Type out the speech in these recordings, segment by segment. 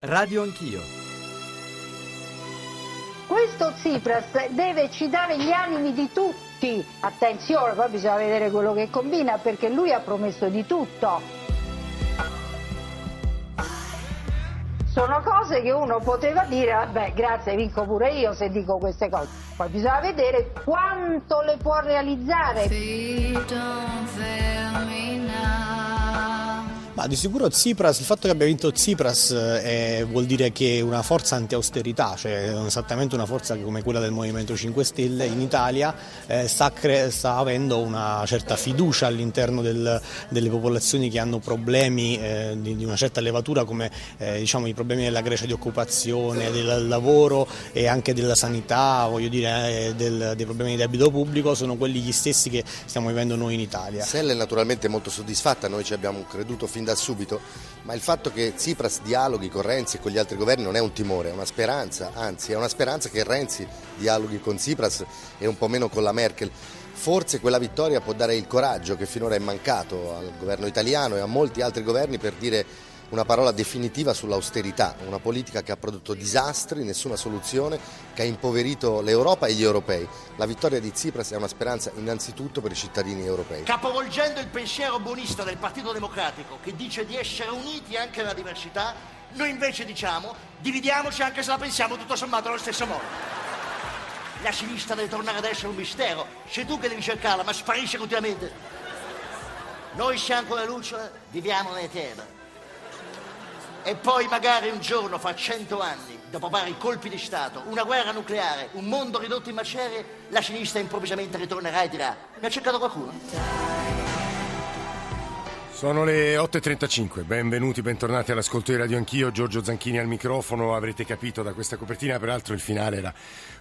Radio Anch'io. Questo Tsipras deve citare gli animi di tutti. Attenzione, poi bisogna vedere quello che combina perché lui ha promesso di tutto. Sono cose che uno poteva dire, vabbè, grazie, vinco pure io se dico queste cose. Poi bisogna vedere quanto le può realizzare. Ma di sicuro Tsipras, il fatto che abbia vinto Tsipras eh, vuol dire che una forza anti-austerità, cioè esattamente una forza come quella del Movimento 5 Stelle in Italia, eh, sta, cre- sta, avendo una certa fiducia all'interno del, delle popolazioni che hanno problemi eh, di, di, una certa levatura come eh, diciamo, i problemi della Grecia di occupazione, del lavoro e anche della sanità, voglio dire, eh, del, dei problemi di debito pubblico, sono quelli gli stessi che stiamo vivendo noi in Italia. Sella è naturalmente molto soddisfatta, noi ci abbiamo creduto fin subito, ma il fatto che Tsipras dialoghi con Renzi e con gli altri governi non è un timore, è una speranza, anzi è una speranza che Renzi dialoghi con Tsipras e un po' meno con la Merkel. Forse quella vittoria può dare il coraggio che finora è mancato al governo italiano e a molti altri governi per dire una parola definitiva sull'austerità, una politica che ha prodotto disastri, nessuna soluzione, che ha impoverito l'Europa e gli europei. La vittoria di Tsipras è una speranza innanzitutto per i cittadini europei. Capovolgendo il pensiero buonista del Partito Democratico che dice di essere uniti anche nella diversità, noi invece diciamo dividiamoci anche se la pensiamo tutto sommato allo stesso modo. La sinistra deve tornare ad essere un mistero, sei tu che devi cercarla, ma sparisce continuamente. Noi siamo la luce, viviamo nell'eterno e poi magari un giorno, fra cento anni, dopo vari colpi di Stato, una guerra nucleare, un mondo ridotto in macerie, la sinistra improvvisamente ritornerà e dirà mi ha cercato qualcuno? Sono le 8.35, benvenuti, bentornati all'ascolto di Radio Anch'io, Giorgio Zanchini al microfono, avrete capito da questa copertina, peraltro il finale era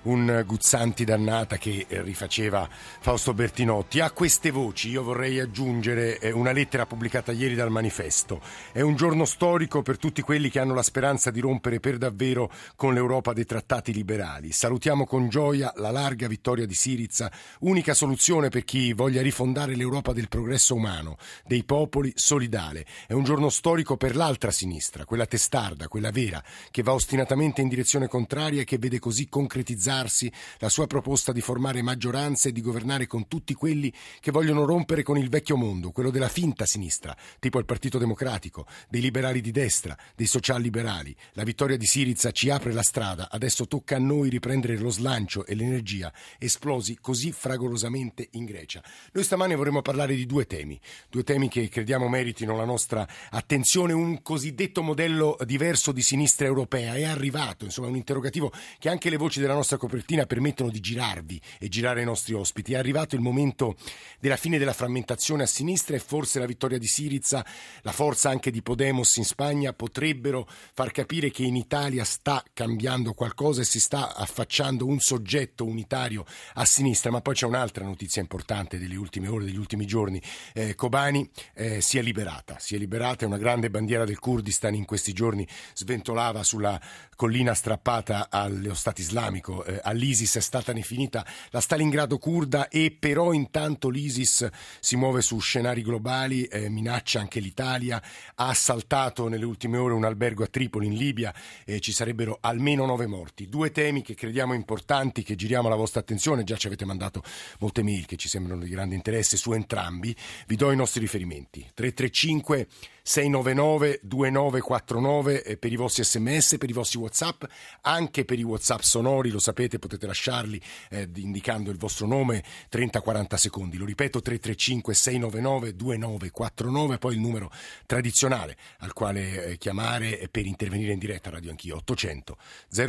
un Guzzanti dannata che rifaceva Fausto Bertinotti. A queste voci io vorrei aggiungere eh, una lettera pubblicata ieri dal manifesto. È un giorno storico per tutti quelli che hanno la speranza di rompere per davvero con l'Europa dei trattati liberali. Salutiamo con gioia la larga vittoria di Siriza, unica soluzione per chi voglia rifondare l'Europa del progresso umano, dei popoli Napoli solidale. È un giorno storico per l'altra sinistra, quella testarda, quella vera, che va ostinatamente in direzione contraria e che vede così concretizzarsi la sua proposta di formare maggioranze e di governare con tutti quelli che vogliono rompere con il vecchio mondo, quello della finta sinistra, tipo il Partito Democratico, dei liberali di destra, dei socialliberali. La vittoria di Siriza ci apre la strada, adesso tocca a noi riprendere lo slancio e l'energia esplosi così fragorosamente in Grecia. Noi stamane vorremmo parlare di due temi, due temi che crediamo crediamo meritino la nostra attenzione, un cosiddetto modello diverso di sinistra europea. È arrivato, insomma, un interrogativo che anche le voci della nostra copertina permettono di girarvi e girare i nostri ospiti. È arrivato il momento della fine della frammentazione a sinistra e forse la vittoria di Siriza, la forza anche di Podemos in Spagna potrebbero far capire che in Italia sta cambiando qualcosa e si sta affacciando un soggetto unitario a sinistra. Ma poi c'è un'altra notizia importante delle ultime ore, degli ultimi giorni. Eh, Kobani eh, si è liberata, si è liberata, è una grande bandiera del Kurdistan in questi giorni sventolava sulla collina strappata allo Stato islamico, eh, all'ISIS è stata definita la Stalingrado kurda e però intanto l'ISIS si muove su scenari globali, eh, minaccia anche l'Italia, ha assaltato nelle ultime ore un albergo a Tripoli in Libia e ci sarebbero almeno nove morti. Due temi che crediamo importanti, che giriamo alla vostra attenzione, già ci avete mandato molte mail che ci sembrano di grande interesse su entrambi, vi do i nostri riferimenti. 335 699 2949 per i vostri sms, per i vostri whatsapp, anche per i whatsapp sonori, lo sapete potete lasciarli eh, indicando il vostro nome 30-40 secondi, lo ripeto 335 699 2949, poi il numero tradizionale al quale eh, chiamare per intervenire in diretta Radio Anch'io 800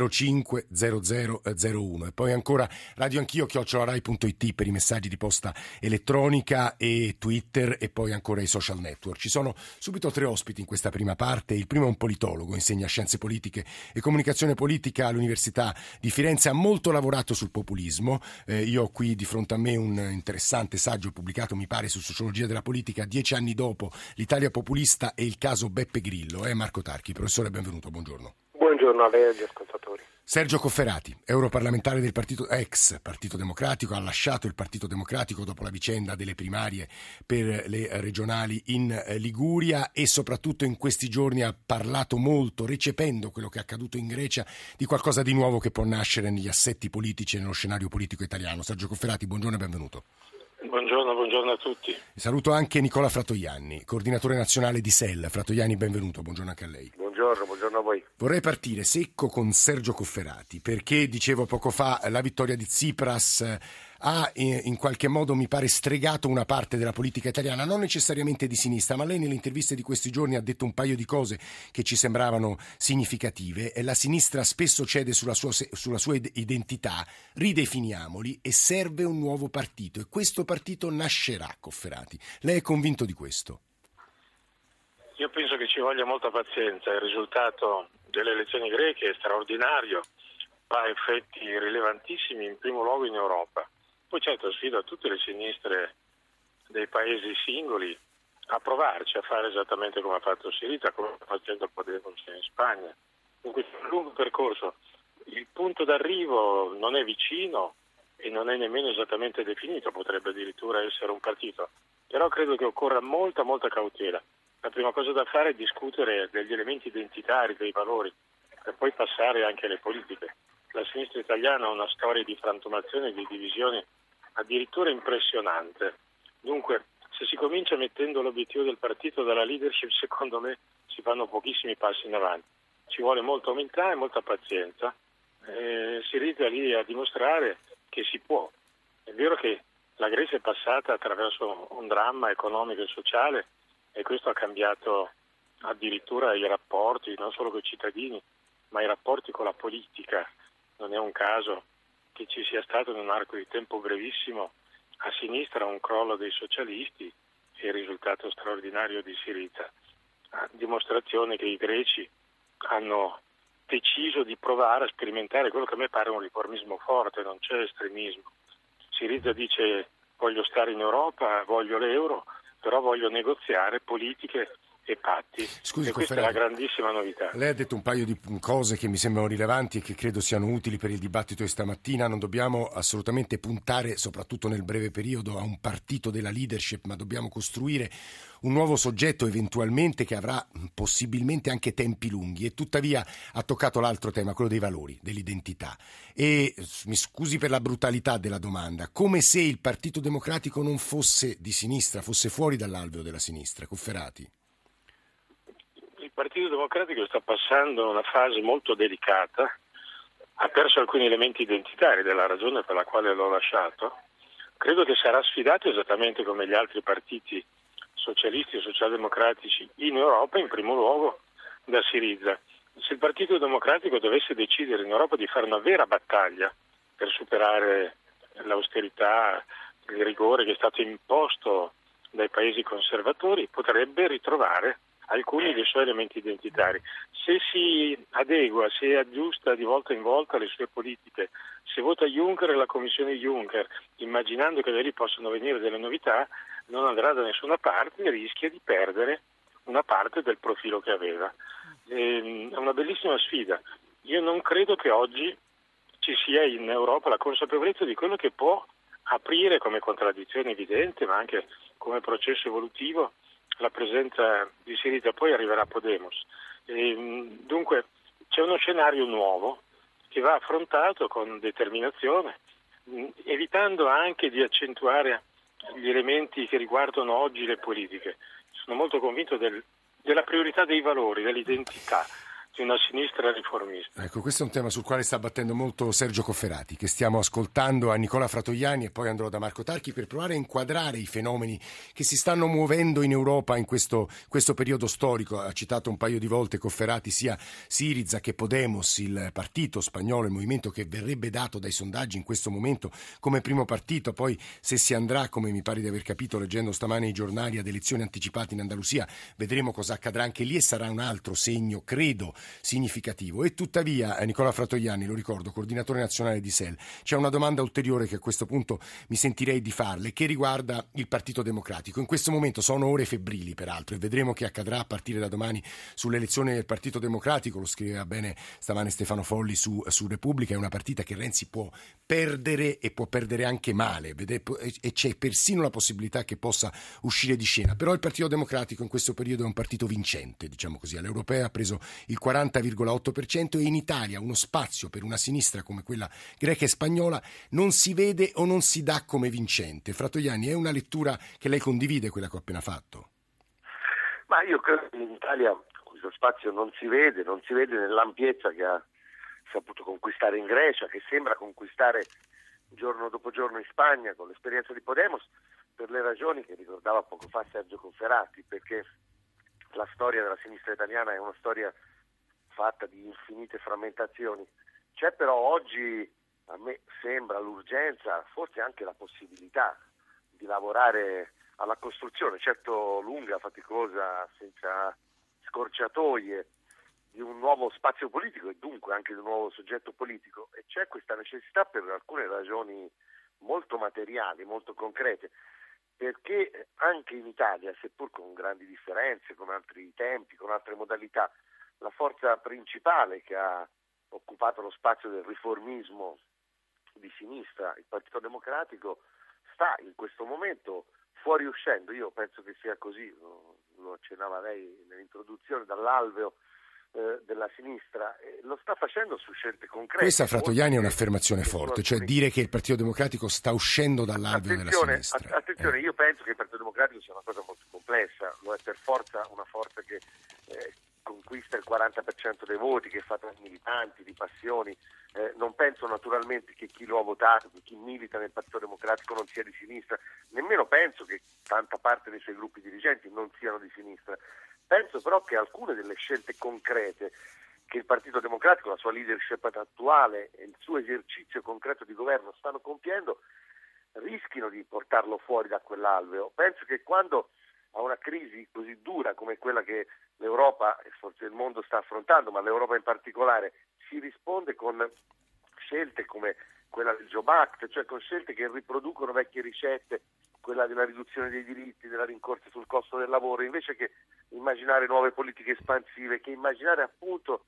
05 0001 e poi ancora Radio Anch'io chiocciolarai.it per i messaggi di posta elettronica e Twitter e poi ancora i social network. Ci sono subito tre ospiti in questa prima parte. Il primo è un politologo, insegna scienze politiche e comunicazione politica all'Università di Firenze, ha molto lavorato sul populismo. Eh, io ho qui di fronte a me un interessante saggio pubblicato, mi pare, su sociologia della politica, dieci anni dopo l'Italia populista e il caso Beppe Grillo. Eh, Marco Tarchi, professore, benvenuto, buongiorno. Buongiorno a lei e. Sergio Cofferati, europarlamentare del partito, ex Partito Democratico, ha lasciato il Partito Democratico dopo la vicenda delle primarie per le regionali in eh, Liguria e soprattutto in questi giorni ha parlato molto, recependo quello che è accaduto in Grecia, di qualcosa di nuovo che può nascere negli assetti politici e nello scenario politico italiano. Sergio Cofferati, buongiorno e benvenuto. Buongiorno, buongiorno a tutti. Saluto anche Nicola Fratoianni, coordinatore nazionale di SEL. Fratoianni, benvenuto, buongiorno anche a lei. Buongiorno, buongiorno a voi. Vorrei partire secco con Sergio Cofferati, perché dicevo poco fa la vittoria di Tsipras ha eh, in qualche modo, mi pare, stregato una parte della politica italiana, non necessariamente di sinistra, ma lei nelle interviste di questi giorni ha detto un paio di cose che ci sembravano significative. La sinistra spesso cede sulla sua, sulla sua identità, ridefiniamoli e serve un nuovo partito e questo partito nascerà, Cofferati. Lei è convinto di questo? Penso che ci voglia molta pazienza, il risultato delle elezioni greche è straordinario, ha effetti rilevantissimi in primo luogo in Europa. Poi certo sfido a tutte le sinistre dei paesi singoli a provarci a fare esattamente come ha fatto Sirita, come sta facendo Podemos in Spagna. Dunque è un lungo percorso. Il punto d'arrivo non è vicino e non è nemmeno esattamente definito, potrebbe addirittura essere un partito. Però credo che occorra molta, molta cautela. La prima cosa da fare è discutere degli elementi identitari, dei valori, per poi passare anche alle politiche. La sinistra italiana ha una storia di frantumazione e di divisioni addirittura impressionante. Dunque, se si comincia mettendo l'obiettivo del partito dalla leadership, secondo me si fanno pochissimi passi in avanti. Ci vuole molta umiltà e molta pazienza. Eh, si rischia lì a dimostrare che si può. È vero che la Grecia è passata attraverso un dramma economico e sociale e questo ha cambiato addirittura i rapporti, non solo con i cittadini, ma i rapporti con la politica. Non è un caso che ci sia stato in un arco di tempo brevissimo a sinistra un crollo dei socialisti e il risultato straordinario di Siriza, a dimostrazione che i greci hanno deciso di provare a sperimentare quello che a me pare un riformismo forte, non c'è estremismo. Siriza dice voglio stare in Europa, voglio l'euro, però voglio negoziare politiche e patti. Scusi, e questa è la grandissima novità. Lei ha detto un paio di cose che mi sembrano rilevanti e che credo siano utili per il dibattito di stamattina. Non dobbiamo assolutamente puntare, soprattutto nel breve periodo, a un partito della leadership, ma dobbiamo costruire un nuovo soggetto eventualmente che avrà possibilmente anche tempi lunghi e tuttavia ha toccato l'altro tema, quello dei valori, dell'identità. E mi scusi per la brutalità della domanda, come se il Partito Democratico non fosse di sinistra, fosse fuori dall'alveo della sinistra, Cofferati. Partito Democratico sta passando una fase molto delicata, ha perso alcuni elementi identitari della ragione per la quale l'ho lasciato. Credo che sarà sfidato esattamente come gli altri partiti socialisti e socialdemocratici in Europa, in primo luogo da Siriza. Se il Partito Democratico dovesse decidere in Europa di fare una vera battaglia per superare l'austerità, il rigore che è stato imposto dai paesi conservatori, potrebbe ritrovare alcuni dei suoi elementi identitari. Se si adegua, se aggiusta di volta in volta le sue politiche, se vota Juncker e la Commissione Juncker, immaginando che da lì possano venire delle novità, non andrà da nessuna parte e rischia di perdere una parte del profilo che aveva. Ehm, è una bellissima sfida. Io non credo che oggi ci sia in Europa la consapevolezza di quello che può aprire come contraddizione evidente, ma anche come processo evolutivo, la presenza di Siriza, poi arriverà Podemos. E, mm, dunque c'è uno scenario nuovo che va affrontato con determinazione, mm, evitando anche di accentuare gli elementi che riguardano oggi le politiche. Sono molto convinto del, della priorità dei valori, dell'identità di una sinistra riformista. Ecco, questo è un tema sul quale sta battendo molto Sergio Cofferati, che stiamo ascoltando a Nicola Fratoiani e poi andrò da Marco Tarchi per provare a inquadrare i fenomeni che si stanno muovendo in Europa in questo, questo periodo storico. Ha citato un paio di volte Cofferati sia Siriza che Podemos, il partito spagnolo, il movimento che verrebbe dato dai sondaggi in questo momento come primo partito. Poi se si andrà, come mi pare di aver capito leggendo stamane i giornali, ad elezioni anticipate in Andalusia, vedremo cosa accadrà anche lì e sarà un altro segno, credo, significativo. E tuttavia, eh, Nicola Fratoianni, lo ricordo, coordinatore nazionale di SEL, c'è una domanda ulteriore che a questo punto mi sentirei di farle, che riguarda il Partito Democratico. In questo momento sono ore febbrili, peraltro, e vedremo che accadrà a partire da domani sull'elezione del Partito Democratico, lo scriveva bene stamane Stefano Folli su, su Repubblica, è una partita che Renzi può perdere e può perdere anche male, e c'è persino la possibilità che possa uscire di scena. Però il Partito Democratico in questo periodo è un partito vincente, diciamo così, all'europea ha preso il 40,8% e in Italia uno spazio per una sinistra come quella greca e spagnola non si vede o non si dà come vincente. Fratoiani, è una lettura che lei condivide, quella che ho appena fatto? Ma io credo che in Italia questo spazio non si vede, non si vede nell'ampiezza che ha saputo conquistare in Grecia, che sembra conquistare giorno dopo giorno in Spagna con l'esperienza di Podemos, per le ragioni che ricordava poco fa Sergio Conferati, perché la storia della sinistra italiana è una storia fatta di infinite frammentazioni. C'è però oggi, a me sembra, l'urgenza, forse anche la possibilità di lavorare alla costruzione, certo lunga, faticosa, senza scorciatoie, di un nuovo spazio politico e dunque anche di un nuovo soggetto politico e c'è questa necessità per alcune ragioni molto materiali, molto concrete, perché anche in Italia, seppur con grandi differenze, con altri tempi, con altre modalità, la forza principale che ha occupato lo spazio del riformismo di sinistra, il Partito Democratico, sta in questo momento fuoriuscendo, io penso che sia così, lo accennava lei nell'introduzione, dall'alveo eh, della sinistra, eh, lo sta facendo su scelte concrete. Questa, Fratoiani, è un'affermazione forte, cioè dire che il Partito Democratico sta uscendo dall'alveo della sinistra. Attenzione, eh. io penso che il Partito Democratico sia una cosa molto complessa, lo è per forza una forza che eh, conquista il 40% dei voti, che è fatta di militanti, di passioni. Eh, non penso naturalmente che chi lo ha votato, che chi milita nel Partito Democratico non sia di sinistra, nemmeno penso che tanta parte dei suoi gruppi dirigenti non siano di sinistra. Penso però che alcune delle scelte concrete che il Partito Democratico, la sua leadership attuale e il suo esercizio concreto di governo stanno compiendo rischino di portarlo fuori da quell'alveo. Penso che quando a una crisi così dura come quella che l'Europa e forse il mondo sta affrontando, ma l'Europa in particolare, si risponde con scelte come quella del Job Act, cioè con scelte che riproducono vecchie ricette, quella della riduzione dei diritti, della rincorsa sul costo del lavoro, invece che immaginare nuove politiche espansive, che immaginare appunto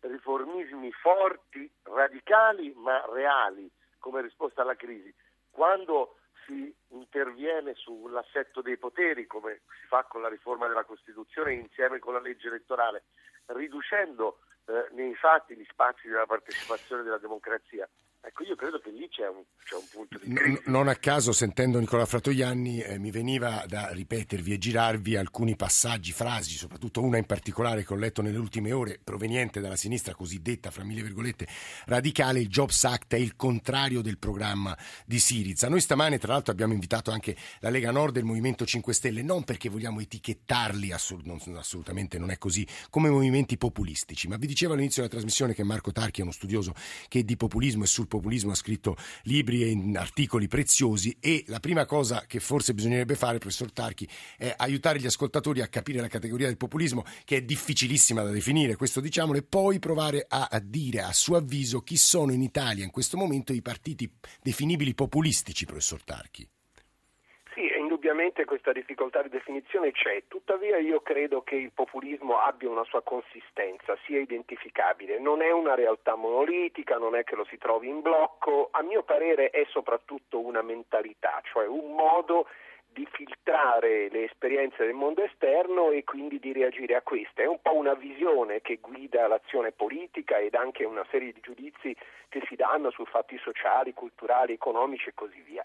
riformismi forti, radicali ma reali come risposta alla crisi. Quando si interviene sull'assetto dei poteri, come si fa con la riforma della Costituzione insieme con la legge elettorale, riducendo eh, nei fatti gli spazi della partecipazione della democrazia, Ecco, io credo che lì c'è un, c'è un punto di crisi. Non a caso, sentendo Nicola Fratoianni, eh, mi veniva da ripetervi e girarvi alcuni passaggi, frasi, soprattutto una in particolare che ho letto nelle ultime ore, proveniente dalla sinistra cosiddetta, fra mille virgolette, radicale, il Jobs Act è il contrario del programma di Siriza. Noi stamane, tra l'altro, abbiamo invitato anche la Lega Nord e il Movimento 5 Stelle, non perché vogliamo etichettarli, assolut- non, assolutamente non è così, come movimenti populistici, ma vi dicevo all'inizio della trasmissione che Marco Tarchi è uno studioso che di populismo e sul populismo ha scritto libri e articoli preziosi e la prima cosa che forse bisognerebbe fare, professor Tarchi, è aiutare gli ascoltatori a capire la categoria del populismo che è difficilissima da definire, questo diciamolo, e poi provare a, a dire a suo avviso chi sono in Italia in questo momento i partiti definibili populistici, professor Tarchi indubbiamente questa difficoltà di definizione c'è, tuttavia io credo che il populismo abbia una sua consistenza, sia identificabile, non è una realtà monolitica, non è che lo si trovi in blocco, a mio parere è soprattutto una mentalità, cioè un modo di filtrare le esperienze del mondo esterno e quindi di reagire a queste. È un po' una visione che guida l'azione politica ed anche una serie di giudizi che si danno su fatti sociali, culturali, economici e così via.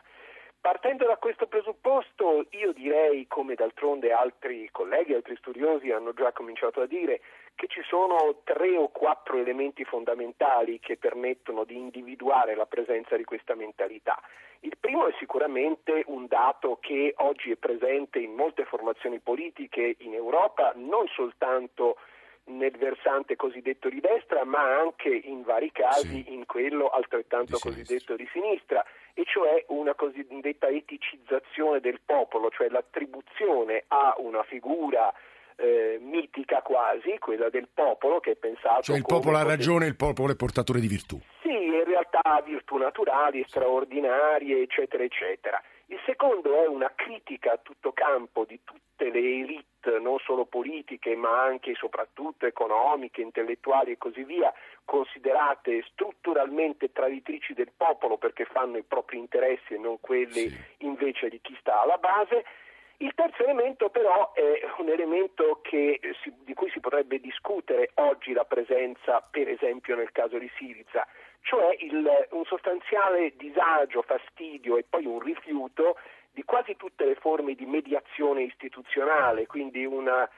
Partendo da questo presupposto, io direi, come d'altronde altri colleghi, altri studiosi hanno già cominciato a dire, che ci sono tre o quattro elementi fondamentali che permettono di individuare la presenza di questa mentalità. Il primo è sicuramente un dato che oggi è presente in molte formazioni politiche in Europa, non soltanto nel versante cosiddetto di destra, ma anche in vari casi sì. in quello altrettanto di cosiddetto di sinistra, e cioè una cosiddetta eticizzazione del popolo, cioè l'attribuzione a una figura eh, mitica quasi, quella del popolo che è pensato... Cioè il popolo ha ragione, il popolo è portatore di virtù. sì, in realtà ha virtù naturali, straordinarie, eccetera, eccetera. Il secondo è una critica a tutto campo di tutte le elite, non solo politiche, ma anche e soprattutto economiche, intellettuali e così via, considerate strutturalmente traditrici del popolo perché fanno i propri interessi e non quelli Sì. invece di chi sta alla base. Il terzo elemento però è un elemento che si- potrebbe discutere oggi la presenza, per esempio nel caso di Siriza, cioè il- un sostanziale disagio, fastidio e poi un rifiuto di quasi tutte le forme di mediazione istituzionale, quindi una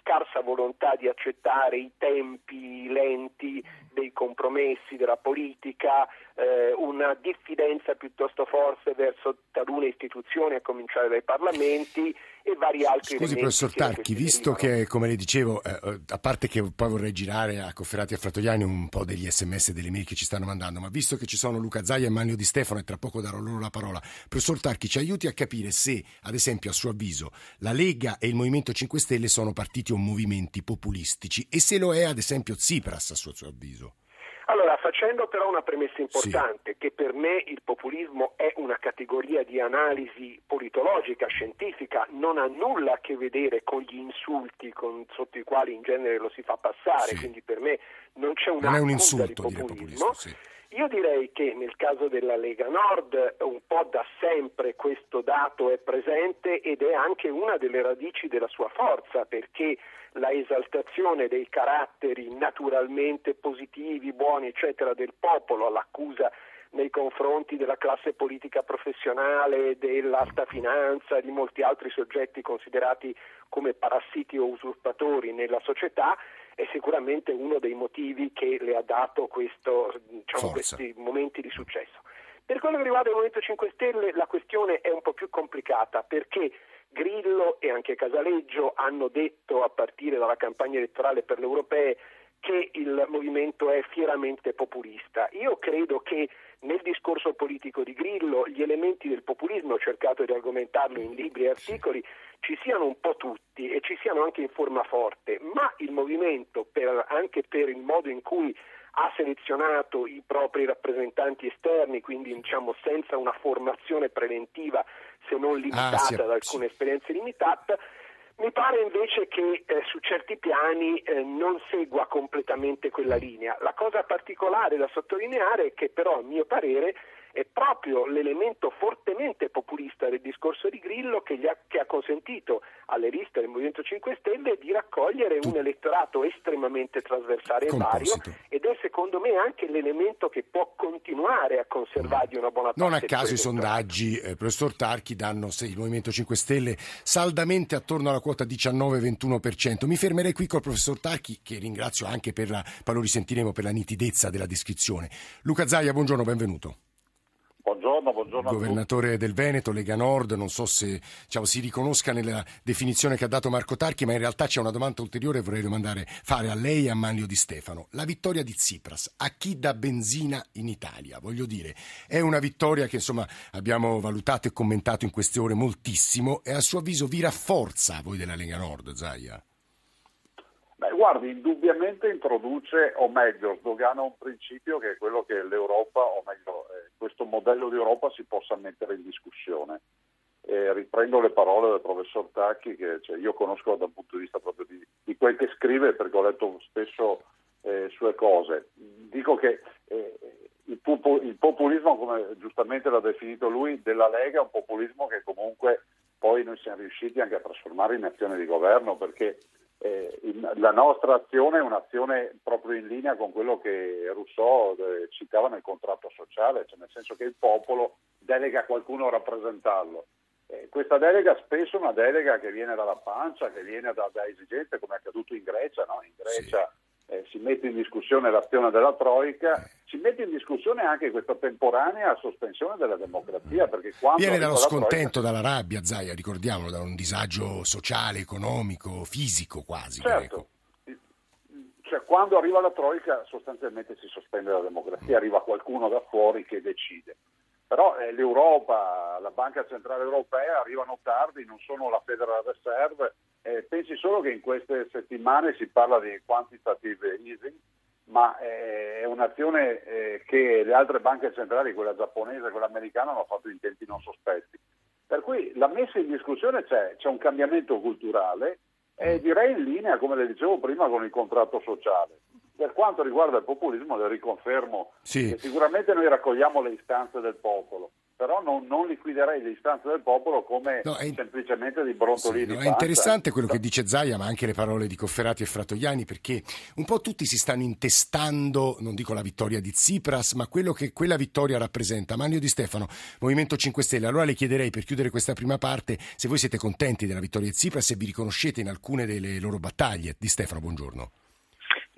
scarsa volontà di accettare i tempi lenti dei compromessi della politica, eh, una diffidenza piuttosto forte verso talune istituzioni, a cominciare dai parlamenti e vari altri Scusi professor Tarchi, visto che, come le dicevo, eh, eh, a parte che poi vorrei girare a Cofferati e a Frattoiani un po' degli sms e delle mail che ci stanno mandando, ma visto che ci sono Luca Zaia e Manlio Di Stefano e tra poco darò loro la parola, professor Tarchi ci aiuti a capire se, ad esempio, a suo avviso, la Lega e il Movimento 5 Stelle sono partiti o movimenti populistici e se lo è, ad esempio, Tsipras, a suo, suo avviso. Facendo però una premessa importante, che per me il populismo è una categoria di analisi politologica, scientifica, non ha nulla a che vedere con gli insulti con- sotto i quali in genere lo si fa passare, Sì. quindi per me non c'è una Non è un insulto di dire populismo. sì. Io direi che nel caso della Lega Nord un po' da sempre questo dato è presente ed è anche una delle radici della sua forza perché la esaltazione dei caratteri naturalmente positivi, buoni, eccetera, del popolo, l'accusa nei confronti della classe politica professionale, dell'alta finanza, di molti altri soggetti considerati come parassiti o usurpatori nella società, è sicuramente uno dei motivi che le ha dato questo, diciamo, questi momenti di successo. Per quello che riguarda il Movimento 5 Stelle la questione è un po' più complicata perché Grillo e anche Casaleggio hanno detto a partire dalla campagna elettorale per le europee che il movimento è fieramente populista. Io credo che nel discorso politico di Grillo gli elementi del populismo, ho cercato di argomentarlo in libri e articoli, ci siano un po' tutti e ci siano anche in forma forte, ma il movimento, per- anche per il modo in cui ha selezionato i propri rappresentanti esterni, quindi diciamo senza una formazione preventiva se non limitata Ah, sì, da alcune esperienze limitate, mi pare invece che eh, su certi piani eh, non segua completamente quella linea. La cosa particolare da sottolineare è che però a mio parere è proprio l'elemento fortemente populista del discorso di Grillo che, gli ha, che ha consentito alle liste del Movimento 5 Stelle di raccogliere un elettorato estremamente trasversale e vario ed è secondo me anche l'elemento che può continuare a conservargli una buona parte Non a caso i sondaggi, eh, professor Tarchi, danno se il Movimento 5 Stelle saldamente attorno alla quota 19-21%. Mi fermerei qui col professor Tarchi, che ringrazio anche per la, poi lo risentiremo per la nitidezza della descrizione. Luca Zaia, buongiorno, benvenuto. Buongiorno, buongiorno. Governatore del Veneto, Lega Nord, non so se diciamo, si riconosca nella definizione che ha dato Marco Tarchi, ma in realtà c'è una domanda ulteriore che vorrei domandare, fare a lei e a Manlio Di Stefano. La vittoria di Tsipras, a chi dà benzina in Italia? Voglio dire, è una vittoria che insomma abbiamo valutato e commentato in queste ore moltissimo e a suo avviso vi rafforza voi della Lega Nord, Zaia? Beh, guardi, indubbiamente introduce, o meglio, sdogana un principio che è quello che l'Europa, o meglio, eh, questo modello di Europa si possa mettere in discussione. Eh, riprendo le parole del professor Tacchi, che cioè, io conosco dal punto di vista proprio di, di quel che scrive, perché ho letto spesso eh, sue cose. Dico che eh, il, popo- il populismo, come giustamente l'ha definito lui, della Lega è un populismo che comunque poi noi siamo riusciti anche a trasformare in azione di governo, perché eh, in- la nostra azione è un'azione proprio in linea con quello che Rousseau eh, citava nel contratto sociale, cioè nel senso che il popolo delega qualcuno a rappresentarlo. Eh, questa delega spesso è una delega che viene dalla pancia, che viene da, da esigenze come è accaduto in Grecia, no? in Grecia eh, si mette in discussione l'azione della Troica, si mette in discussione anche questa temporanea sospensione della democrazia, Viene dallo la Troica- scontento, dalla rabbia, Zaia, ricordiamolo, da un disagio sociale, economico, fisico quasi. Certo. Cioè, quando arriva la Troica sostanzialmente si sospende la democrazia, arriva qualcuno da fuori che decide. Però eh, l'Europa, la Banca Centrale Europea arrivano tardi, non sono la Federal Reserve Eh, pensi solo che in queste settimane si parla di quantitative easing, ma eh, è un'azione eh, che le altre banche centrali, quella giapponese e quella americana, hanno fatto in tempi non sospetti. Per cui la messa in discussione c'è, c'è un cambiamento culturale e direi in linea, come le dicevo prima, con il contratto sociale. Per quanto riguarda il populismo, le riconfermo Sì. che sicuramente noi raccogliamo le istanze del popolo, però non, non liquiderei le istanze del popolo come No, è semplicemente di Sì, brontolini. no, è interessante quello che dice Zaia, ma anche le parole di Cofferati e Fratoiani, perché un po' tutti si stanno intestando, non dico la vittoria di Tsipras, ma quello che quella vittoria rappresenta. Manlio Di Stefano, Movimento 5 Stelle. Allora le chiederei, per chiudere questa prima parte, se voi siete contenti della vittoria di Tsipras e vi riconoscete in alcune delle loro battaglie. Di Stefano, buongiorno.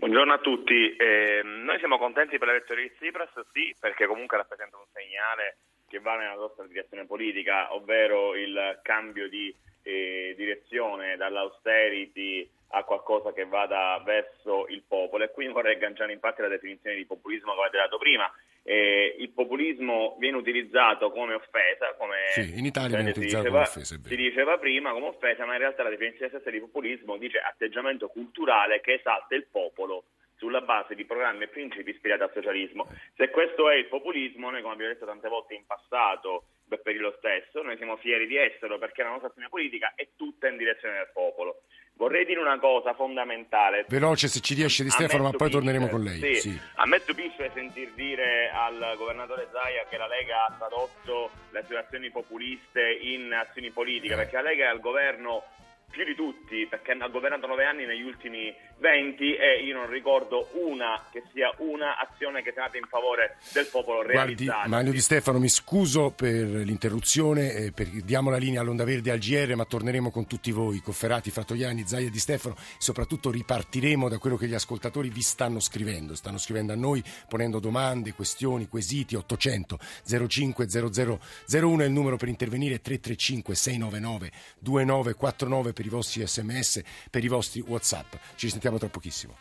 Buongiorno a tutti, Eh, noi siamo contenti per la vittoria di Tsipras, sì, perché comunque rappresenta un segnale che va nella nostra direzione politica, ovvero il cambio di eh, direzione dall'austerity a qualcosa che vada verso il popolo e quindi vorrei agganciare in parte la definizione di populismo che avete dato prima. Eh, il populismo viene utilizzato come offesa, Sì, in Italia viene si utilizzato diceva- come offesa, si diceva prima come offesa, ma in realtà la definizione stessa di populismo dice atteggiamento culturale che esalta il popolo sulla base di programmi e principi ispirati al socialismo. Se questo è il populismo, noi come abbiamo detto tante volte in passato, Beppe lo stesso, noi siamo fieri di esserlo perché la nostra azione politica è tutta in direzione del popolo. Vorrei dire una cosa fondamentale. Veloce se ci riesce Di A Stefano, ma poi stupisce, torneremo con lei. sì. Sì. A me stupisce sentir dire al governatore Zaia che la Lega ha tradotto le sue azioni populiste in azioni politiche, perché la Lega è al governo più di tutti, perché ha governato nove anni negli ultimi venti e io non ricordo una che sia una azione che sia nata in favore del popolo realizzata. Manlio Di Stefano, mi scuso per l'interruzione, eh, per- diamo la linea all'Onda Verde al GR, ma torneremo con tutti voi, Cofferati, Fratoiani, Zaia Di Stefano, soprattutto ripartiremo da quello che gli ascoltatori vi stanno scrivendo. Stanno scrivendo a noi, ponendo domande, questioni, quesiti, 800 05 0001 è il numero per intervenire, 335 699 2949 per i vostri sms, per i vostri whatsapp. Ci sentiamo tra pochissimo.